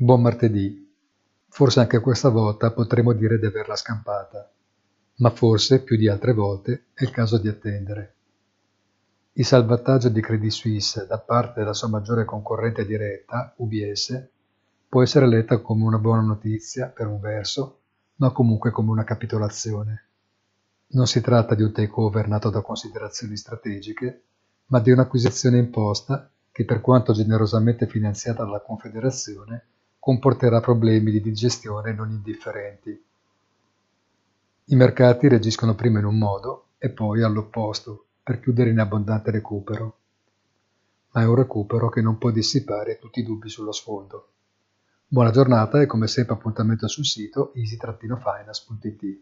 Buon martedì. Forse anche questa volta potremo dire di averla scampata, ma forse, più di altre volte, è il caso di attendere. Il salvataggio di Credit Suisse da parte della sua maggiore concorrente diretta, UBS, può essere letta come una buona notizia, per un verso, ma comunque come una capitolazione. Non si tratta di un takeover nato da considerazioni strategiche, ma di un'acquisizione imposta che per quanto generosamente finanziata dalla Confederazione comporterà problemi di digestione non indifferenti. I mercati reagiscono prima in un modo e poi all'opposto per chiudere in abbondante recupero. Ma è un recupero che non può dissipare tutti i dubbi sullo sfondo. Buona giornata e come sempre appuntamento sul sito easy-finance.it.